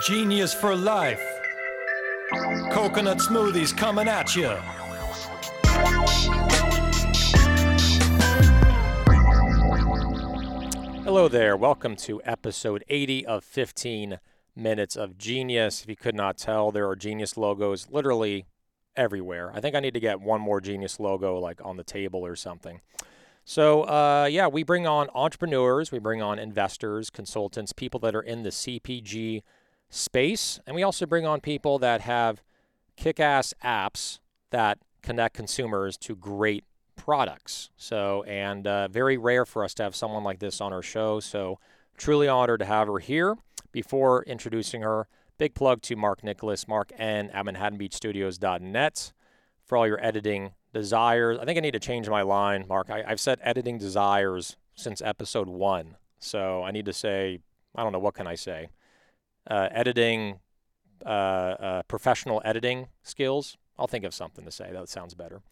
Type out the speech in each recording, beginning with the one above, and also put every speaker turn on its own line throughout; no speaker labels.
Genius for life. Coconut smoothies coming at you.
Hello there. Welcome to episode 80 of 15 Minutes of Genius. If you could not tell, there are Genius logos literally everywhere. I think I need to get one more Genius logo like on the table or something. So, uh, yeah, we bring on entrepreneurs, we bring on investors, consultants, people that are in the CPG space, and we also bring on people that have kick ass apps that connect consumers to great products. So, and uh, very rare for us to have someone like this on our show. So, truly honored to have her here. Before introducing her, big plug to Mark Nicholas, Mark N at ManhattanBeachStudios.net for all your editing desires. I think I need to change my line, Mark. I, have said editing desires since episode one. So I need to say, I don't know, what can I say? Uh, editing, uh, uh, professional editing skills. I'll think of something to say. That sounds better.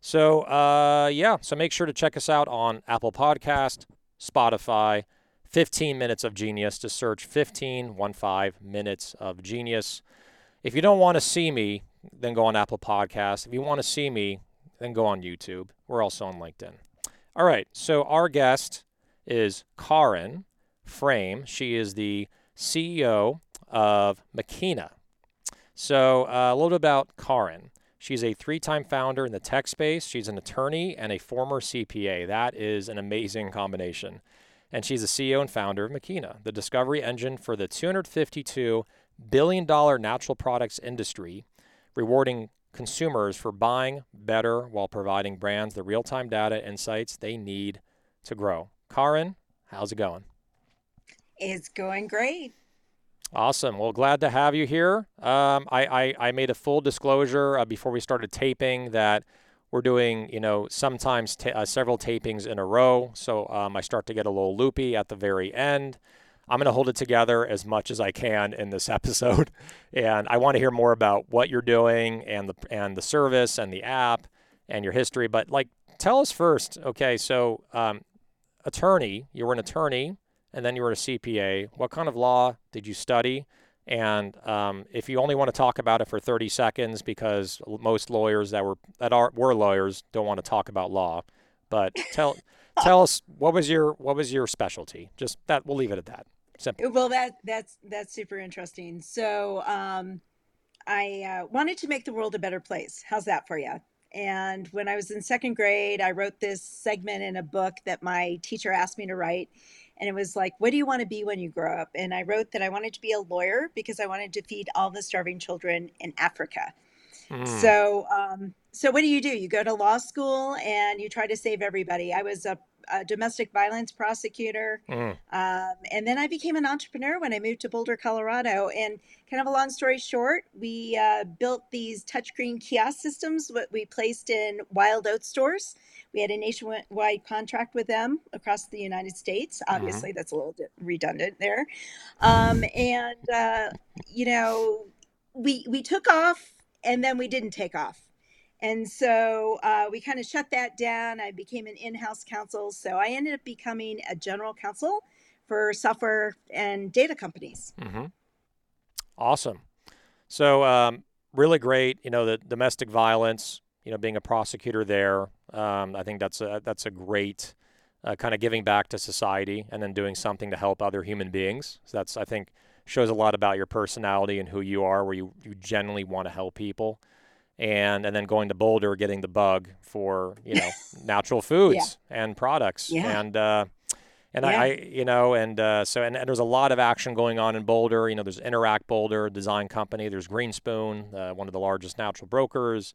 So, uh, yeah, so make sure to check us out on Apple Podcast, Spotify, 15 Minutes of Genius to search 15, 1 5 Minutes of Genius. If you don't want to see me, then go on Apple Podcast. If you want to see me, then go on YouTube. We're also on LinkedIn. All right, so our guest is Karin Frame. She is the CEO of Makeena. So, uh, a little bit about Karin. She's a three time founder in the tech space. She's an attorney and a former CPA. That is an amazing combination. And she's the CEO and founder of Makeena, the discovery engine for the $252 billion natural products industry, rewarding consumers for buying better while providing brands the real time data insights they need to grow. Karin, how's it going?
It's going great.
Awesome. Well, glad to have you here. Um, I, I, I, made a full disclosure uh, before we started taping that we're doing, you know, sometimes uh, several tapings in a row. So um, I start to get a little loopy at the very end. I'm going to hold it together as much as I can in this episode, and I want to hear more about what you're doing and the and the service and the app and your history. But like, tell us first. Okay, so um, attorney, you were an attorney and then you were a CPA. What kind of law did you study? And um, if you only want to talk about it for 30 seconds, because most lawyers that were that are were lawyers don't want to talk about law, but tell tell us what was your what was your specialty? Just that we'll leave it at that. Simple.
Well, that that's that's super interesting. So um, I uh, wanted to make the world a better place. How's that for you? And when I was in second grade, I wrote this segment in a book that my teacher asked me to write and it was like, what do you want to be when you grow up? And I wrote that I wanted to be a lawyer because I wanted to feed all the starving children in Africa. Mm. So, um, so what do you do? You go to law school and you try to save everybody. I was a a domestic violence prosecutor. Mm. Um, and then I became an entrepreneur when I moved to Boulder, Colorado. And kind of a long story short, we uh, built these touchscreen kiosk systems, what we placed in Wild oat stores. We had a nationwide contract with them across the United States. Mm-hmm. Obviously, mm-hmm. that's a little redundant there. Um, and, uh, you know, we, we took off and then we didn't take off and so uh, we kind of shut that down. I became an in house counsel. So I ended up becoming a general counsel for software and data companies.
Mm-hmm. Awesome. So, um, really great. You know, the domestic violence, you know, being a prosecutor there, um, I think that's a, that's a great uh, kind of giving back to society and then doing something to help other human beings. So that's, I think, shows a lot about your personality and who you are, where you, you genuinely want to help people and and then going to Boulder, getting the bug for you know natural foods yeah. and products, yeah. and uh, and yeah. I, I, you know and uh, so and, and, there's a lot of action going on in Boulder. You know, there's Interact Boulder design company. There's Greenspoon, uh, one of the largest natural brokers.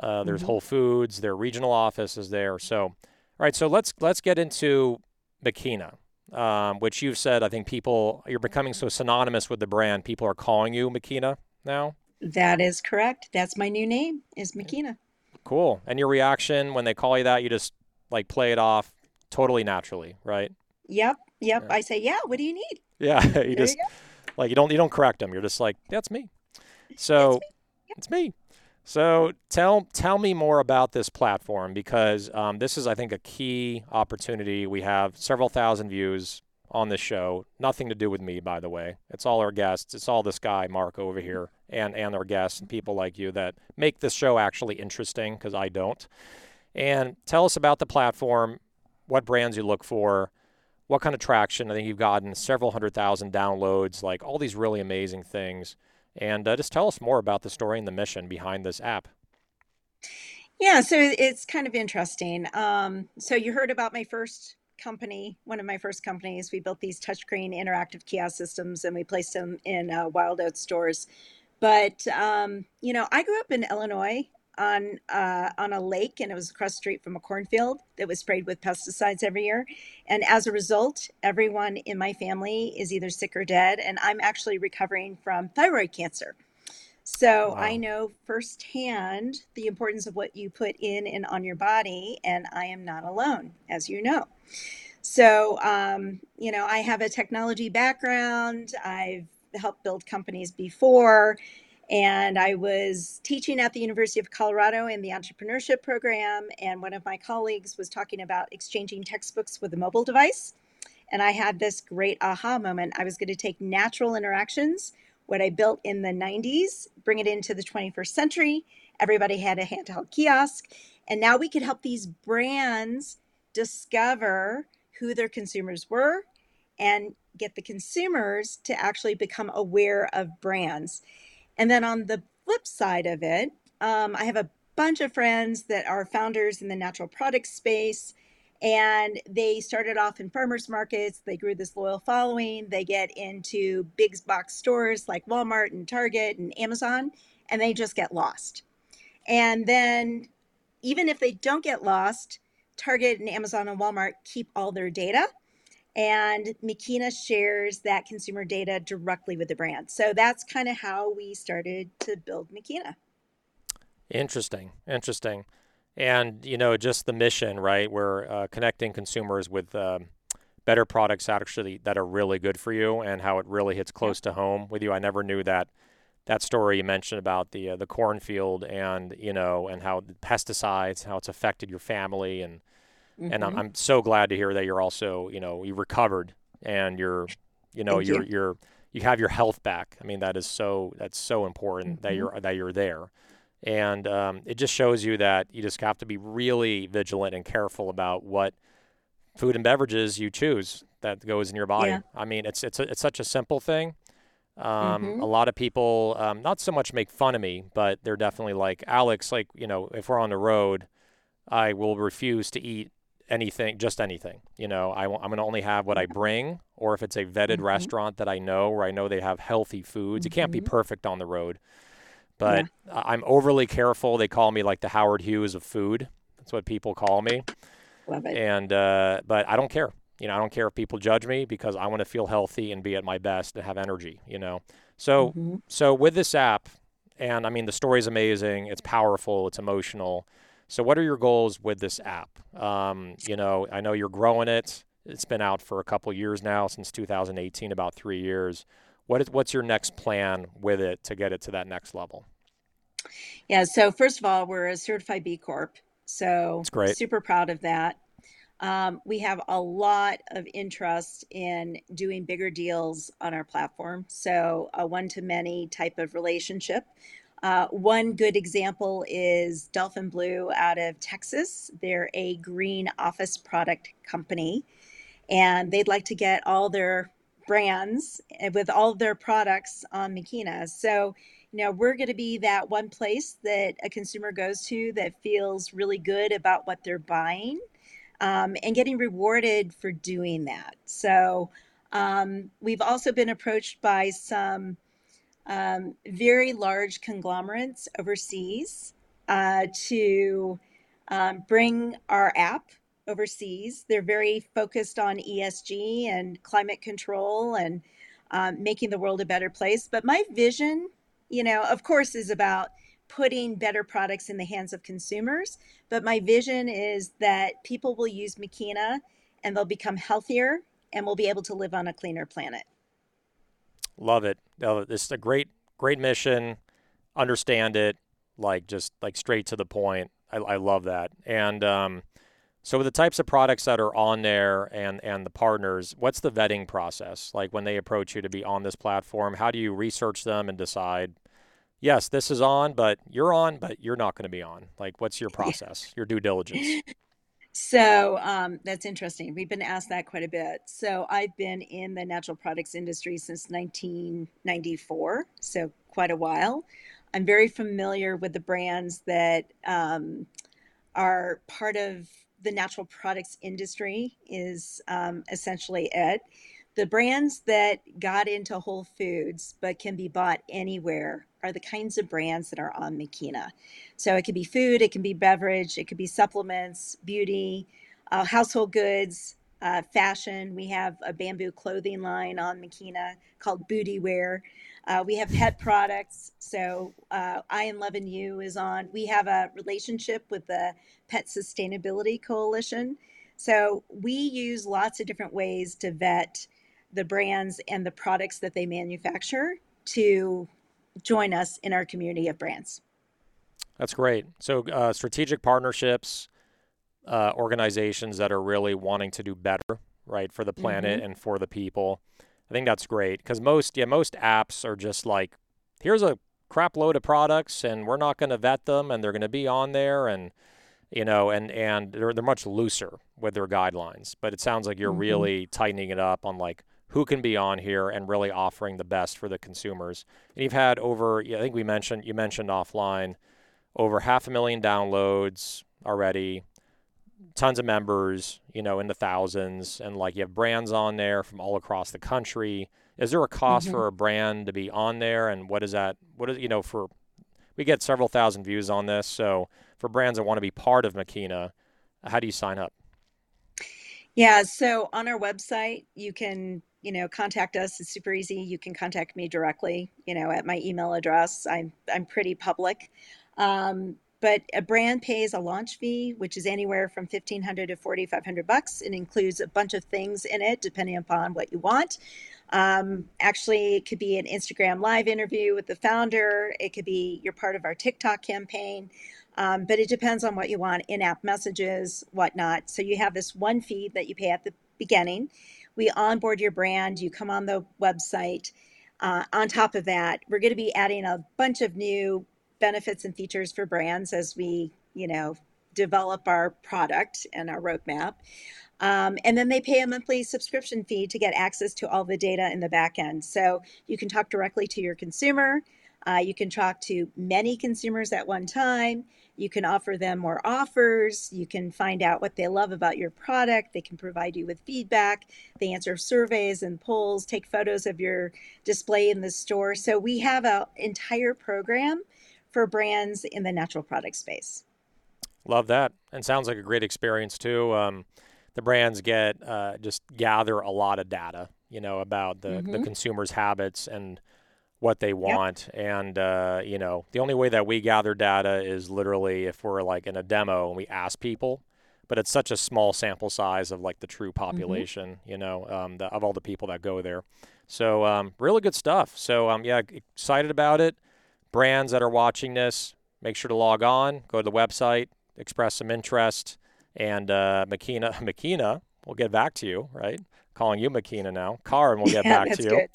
Uh, there's mm-hmm. Whole Foods. Their regional office is there. So, all right. So let's let's get into Makeena. Um, which you've said, I think people, you're becoming so synonymous with the brand. People are calling you Makeena now.
That is correct. That's my new name is Makeena.
Cool. And your reaction when they call you that, you just like play it off totally naturally, right?
Yep. Yep. Yeah. I say, yeah. What do you need?
Yeah. you there just you like you don't you don't correct them. You're just like, that's me. So it's me. Yep. It's me. So tell tell me more about this platform because um, this is I think a key opportunity. We have several thousand views on this show. Nothing to do with me, by the way. It's all our guests. It's all this guy, Mark, over here, and, and our guests and people like you that make this show actually interesting because I don't. And tell us about the platform, what brands you look for, what kind of traction. I think you've gotten several hundred thousand downloads, like all these really amazing things. And uh, just tell us more about the story and the mission behind this app.
Yeah, so it's kind of interesting. Um, so you heard about my first company, one of my first companies. We built these touchscreen interactive kiosk systems and we placed them in uh, Wild Oats stores. But um, you know, I grew up in Illinois on uh, on a lake, and it was across the street from a cornfield that was sprayed with pesticides every year. And as a result, everyone in my family is either sick or dead, and I'm actually recovering from thyroid cancer. So wow. I know firsthand the importance of what you put in and on your body, and I am not alone, as you know. So, um, you know, I have a technology background. I've helped build companies before, and I was teaching at the University of Colorado in the entrepreneurship program. And one of my colleagues was talking about exchanging textbooks with a mobile device. And I had this great aha moment. I was going to take natural interactions what I built in the 90s, bring it into the 21st century. Everybody had a handheld kiosk. And now we could help these brands discover who their consumers were and get the consumers to actually become aware of brands. And then on the flip side of it, um, I have a bunch of friends that are founders in the natural product space and they started off in farmers markets they grew this loyal following they get into big box stores like walmart and target and amazon and they just get lost and then even if they don't get lost target and amazon and walmart keep all their data and Makeena shares that consumer data directly with the brand. So that's kind of how we started to build Makeena.
Interesting. Interesting and you know just the mission right we're uh, connecting consumers with um, better products actually that are really good for you and how it really hits close to home with you i never knew that that story you mentioned about the uh, the cornfield and you know and how pesticides how it's affected your family and mm-hmm. and I'm, mm-hmm. I'm so glad to hear that you're also you know you recovered and you're you know you're you. you're you have your health back i mean that is so that's so important mm-hmm. that you're that you're there and um, it just shows you that you just have to be really vigilant and careful about what food and beverages you choose that goes in your body. Yeah. I mean, it's it's a, it's such a simple thing. Um, mm-hmm. A lot of people, um, not so much make fun of me, but they're definitely like Alex. Like you know, if we're on the road, I will refuse to eat anything, just anything. You know, I, am going to only have what I bring, or if it's a vetted mm-hmm. restaurant that I know, where I know they have healthy foods. Mm-hmm. It can't be mm-hmm. perfect on the road, but yeah. I'm overly careful. They call me like the Howard Hughes of food. That's what people call me.
Love it.
And uh, but I don't care. You know, I don't care if people judge me because I want to feel healthy and be at my best and have energy. You know, so mm-hmm. so with this app, and I mean the story is amazing. It's powerful. It's emotional. So what are your goals with this app? Um, you know, I know you're growing it. It's been out for a couple years now, since 2018, about three years. What is what's your next plan with it to get it to that next level?
Yeah, so first of all, we're a certified B Corp. So
That's great.
super proud of that. Um, we have a lot of interest in doing bigger deals on our platform. So a one to many type of relationship. Uh, one good example is Dolphin Blue out of Texas. They're a green office product company, and they'd like to get all their brands eh, with all their products on Makeena. So, you know, we're going to be that one place that a consumer goes to that feels really good about what they're buying um, and getting rewarded for doing that. So, um, we've also been approached by some um, very large conglomerates overseas uh, to um, bring our app overseas. They're very focused on ESG and climate control and um, making the world a better place. But my vision, you know, of course, is about putting better products in the hands of consumers. But my vision is that people will use Makeena and they'll become healthier and we'll be able to live on a cleaner planet.
Love it. This is a great, great mission. Understand it, like just like straight to the point. I, I love that. And um, So with the types of products that are on there and and the partners, what's the vetting process? Like when they approach you to be on this platform, how do you research them and decide, yes, this is on, but you're on, but you're not going to be on? Like what's your process, your due diligence?
So um, that's interesting. We've been asked that quite a bit. So I've been in the natural products industry since 1994, so quite a while. I'm very familiar with the brands that um, are part of the natural products industry is um, essentially it. The brands that got into Whole Foods but can be bought anywhere are the kinds of brands that are on Makeena. So it could be food, it can be beverage, it could be supplements, beauty, uh, household goods, uh, fashion. We have a bamboo clothing line on Makeena called Booty Wear. Uh, we have pet products. So uh, I and Love and You is on. We have a relationship with the Pet Sustainability Coalition. So we use lots of different ways to vet the brands and the products that they manufacture to join us in our community of brands.
That's great. So uh, strategic partnerships, uh, organizations that are really wanting to do better, right, for the planet mm-hmm. and for the people. I think that's great because most yeah most apps are just like here's a crap load of products and we're not going to vet them and they're going to be on there and you know and and they're they're much looser with their guidelines but it sounds like you're mm-hmm. really tightening it up on like who can be on here and really offering the best for the consumers and you've had over I think we mentioned you mentioned offline over half a million downloads already tons of members, you know, in the thousands, and like you have brands on there from all across the country. Is there a cost mm-hmm. for a brand to be on there, and what is that? What is you know for? We get several thousand views on this, so for brands that want to be part of Makeena, how do you sign up?
Yeah, so on our website, you can you know contact us. It's super easy. You can contact me directly, you know, at my email address. I'm I'm pretty public. Um, but a brand pays a launch fee, which is anywhere from fifteen hundred to forty five hundred bucks. It includes a bunch of things in it, depending upon what you want. Um, actually, it could be an Instagram live interview with the founder. It could be you're part of our TikTok campaign. Um, but it depends on what you want in-app messages, whatnot. So you have this one fee that you pay at the beginning. We onboard your brand. You come on the website. Uh, on top of that, we're going to be adding a bunch of new benefits and features for brands as we, you know, develop our product and our roadmap. Um, and then they pay a monthly subscription fee to get access to all the data in the back end. So you can talk directly to your consumer. Uh, you can talk to many consumers at one time. You can offer them more offers. You can find out what they love about your product. They can provide you with feedback. They answer surveys and polls, take photos of your display in the store. So we have an entire program for brands in the natural product space.
Love that. And sounds like a great experience too. Um, the brands get uh, just gather a lot of data, you know, about the, mm-hmm. the consumers' habits and what they want. Yep. And, uh, you know, the only way that we gather data is literally if we're like in a demo and we ask people, but it's such a small sample size of like the true mm-hmm. population, mm-hmm. you know, um, the, of all the people that go there. So, um, really good stuff. So, um, yeah, excited about it brands that are watching this, make sure to log on, go to the website, express some interest, and uh, Makeena, Makeena, we'll get back to you, right? Calling you Makeena now. Karin will get yeah, back to you. Good.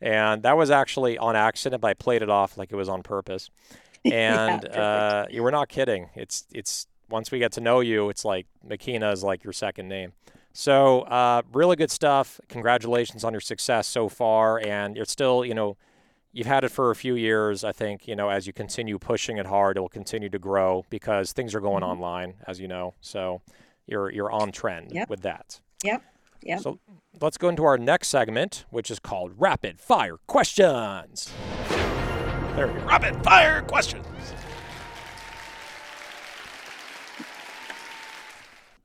And that was actually on accident, but I played it off like it was on purpose. And yeah, uh, you were not kidding. It's it's once we get to know you, it's like Makeena is like your second name. So uh, really good stuff. Congratulations on your success so far, and you're still, you know, you've had it for a few years. I think you know as you continue pushing it hard, it will continue to grow because things are going mm-hmm. online, as you know. So you're you're on trend yep. with that.
Yep. Yep.
So let's go into our next segment, which is called Rapid Fire Questions. There we go. Rapid Fire Questions.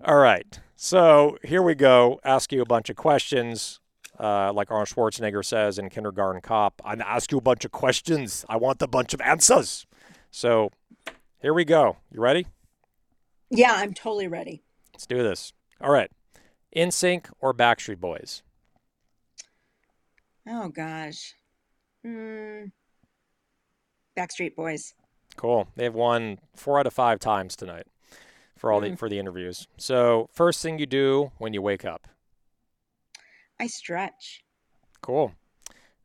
All right. So here we go. Ask you a bunch of questions uh, like Arnold Schwarzenegger says in Kindergarten Cop, I ask you a bunch of questions. I want a bunch of answers. So here we go. You ready?
Yeah, I'm totally ready.
Let's do this. All right. NSYNC or Backstreet Boys?
Oh, gosh. Mm, Backstreet Boys.
Cool. They've won four out of five times tonight for all the
Mm.
for the interviews. So first thing you do when you wake up.
I stretch.
Cool.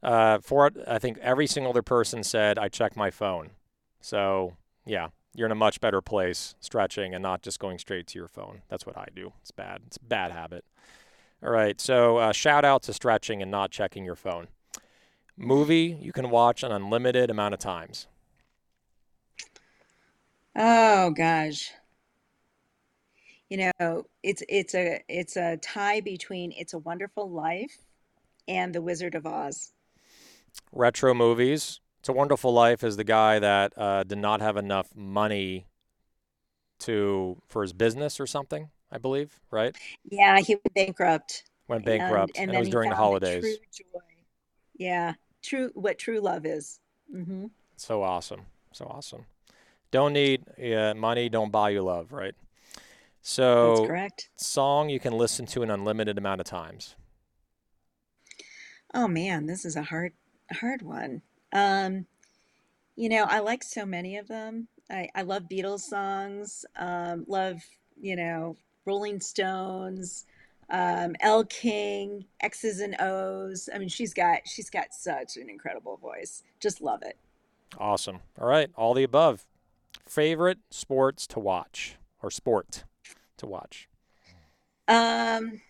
Uh, for I think every single other person said I check my phone. So yeah, you're in a much better place stretching and not just going straight to your phone. That's what I do. It's bad. It's a bad habit. All right. So uh, shout out to stretching and not checking your phone. Movie you can watch an unlimited amount of times.
Oh gosh. You know, it's it's a it's a tie between It's a Wonderful Life and The Wizard of Oz.
Retro movies. It's a Wonderful Life is the guy that uh, did not have enough money to for his business or something. I believe, right?
Yeah, he went bankrupt.
Went bankrupt,
and
and, it
then
was during the holidays.
true. Yeah, true what true love is. mm-hmm.
So awesome. So awesome. Don't need uh, money, don't buy you love, right?
That's
So,
correct.
song you can listen to an unlimited amount of times.
Oh man, this is a hard hard one. Um, you know, I like so many of them. I, I love Beatles songs, um, love, you know, Rolling Stones, um, Elle King, X's and O's. I mean, she's got she's got such an incredible voice. Just love it.
Awesome. All right, all the above. Favorite sports to watch or sport to watch?
Um,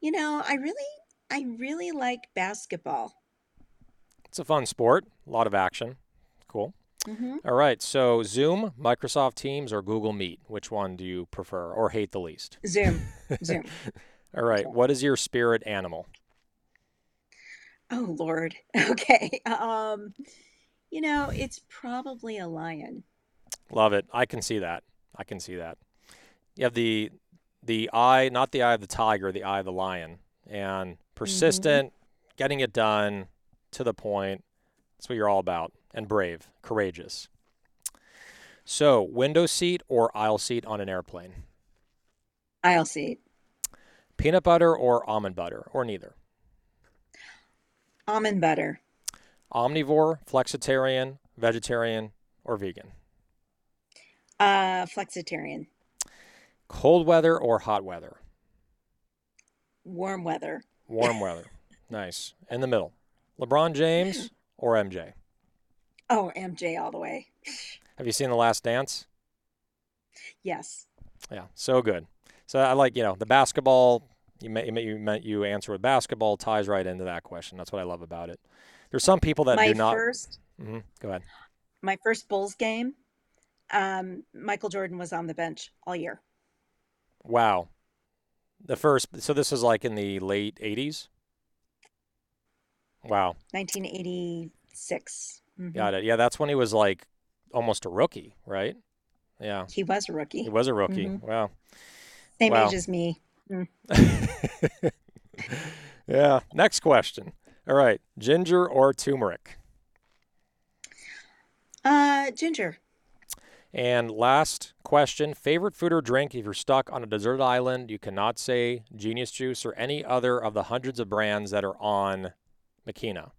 you know, I really I really like basketball.
It's a fun sport, a lot of action. Cool.
hmm
All right, so Zoom, Microsoft Teams, or Google Meet? Which one do you prefer or hate the least?
Zoom, Zoom.
All right, what is your spirit animal?
Oh Lord. Okay. Um, you know, it's probably a lion.
Love it. I can see that. I can see that. You have the the eye, not the eye of the tiger, the eye of the lion, and mm-hmm. persistent, getting it done to the point. That's what you're all about. And brave, courageous. So, window seat or aisle seat on an airplane?
Aisle seat.
Peanut butter or almond butter, or neither?
Almond butter.
Omnivore, flexitarian, vegetarian, or vegan?
Uh, flexitarian.
Cold weather or hot weather?
Warm weather.
Warm weather. Nice. In the middle. LeBron James or MJ?
Oh, MJ all the way.
Have you seen The Last Dance?
Yes.
Yeah, so good. So I like, you know, the basketball. You may, you may- you meant you answer with basketball ties right into that question. That's what I love about it. There's some people that
My
do not.
first
Mhm, Go ahead.
my first Bulls game, um, Michael Jordan was on the bench all year.
Wow. The first. So this is like in the late '80s. Wow.
1986. Mhm.
Got it. Yeah, that's when he was like almost a rookie, right? Yeah,
He was a rookie.
he was a rookie.
Mhm.
Wow.
Same
wow.
age as me.
yeah. Next question. All right. Ginger or turmeric?
Uh, ginger.
And last question favorite food or drink if you're stuck on a deserted island, you cannot say Genius Juice or any other of the hundreds of brands that are on Makeena.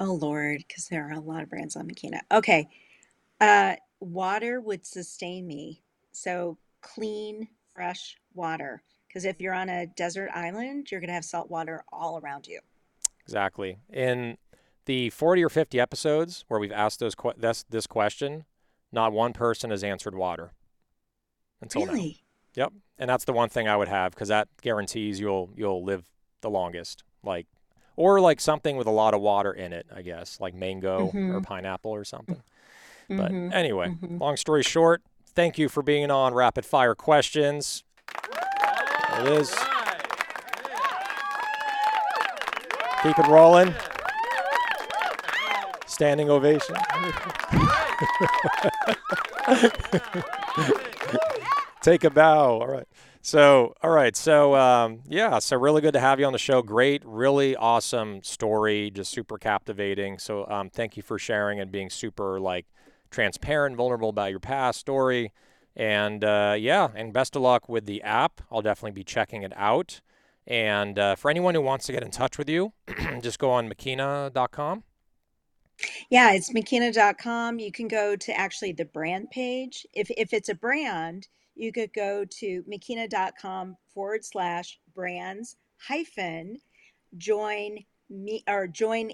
Oh Lord, because there are a lot of brands on Makeena. Okay. Uh, water would sustain me. So clean, fresh water. Because if you're on a desert island, you're going to have salt water all around you.
Exactly. In the 40 or 50 episodes where we've asked those que- this, this question, not one person has answered water until now. Yep. And that's the one thing I would have because that guarantees you'll you'll live the longest. Like or like something with a lot of water in it, I guess, like mango or
Mhm.
pineapple or something. But
Mhm,
anyway,
mhm.
long story short, thank you for being on Rapid Fire Questions. There it is. Keep it rolling. Standing ovation. Take a bow. All right. So, all right. So, um, yeah. So, really good to have you on the show. Great, really awesome story. Just super captivating. So, um, thank you for sharing and being super like transparent, vulnerable about your past story. And uh, yeah, and best of luck with the app. I'll definitely be checking it out. And uh, for anyone who wants to get in touch with you, just go on makeena.com
Yeah, it's makeena.com. You can go to actually the brand page. If, if it's a brand, you could go to makeena.com forward slash brands hyphen join me or join,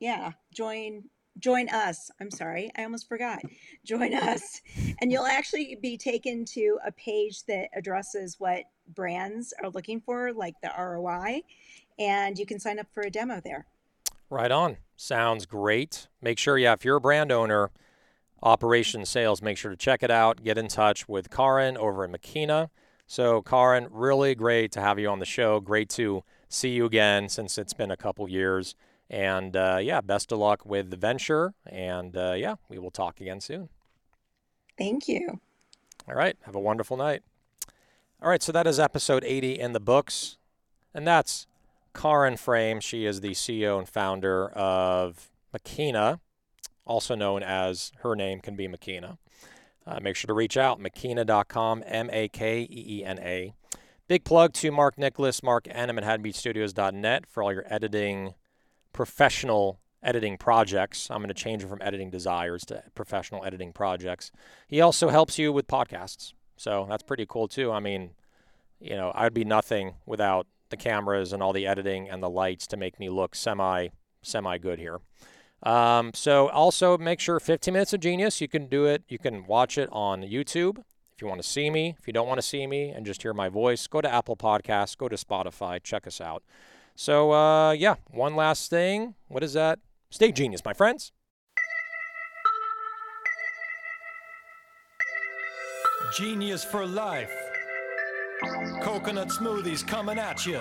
yeah, join join us. I'm sorry, I almost forgot. Join us. And you'll actually be taken to a page that addresses what brands are looking for, like the ROI, and you can sign up for a demo there.
Right on. Sounds great. Make sure, yeah, if you're a brand owner, operation sales, make sure to check it out. Get in touch with Karin over at Makeena. So, Karin, really great to have you on the show. Great to see you again since it's been a couple years. And uh, yeah, best of luck with the venture. And uh, yeah, we will talk again soon.
Thank you.
All right. Have a wonderful night. All right. So that is episode 80 in the books. And that's Karin Frame. She is the CEO and founder of Makeena, also known as her name can be Makeena. Uh, make sure to reach out, makeena.com, M A K E E N A. Big plug to Mark Nicholas, Mark Enum at ManhattanBeachStudios.net for all your editing, professional editing projects. I'm going to change it from editing desires to professional editing projects. He also helps you with podcasts. So that's pretty cool too. I mean, you know, I'd be nothing without the cameras and all the editing and the lights to make me look semi semi good here. Um, so also make sure 15 minutes of genius. You can do it. You can watch it on YouTube if you want to see me. If you don't want to see me and just hear my voice, go to Apple Podcasts, go to Spotify, check us out. So uh, yeah, one last thing. What is that? Stay genius, my friends.
Genius for life. Coconut smoothies coming at you.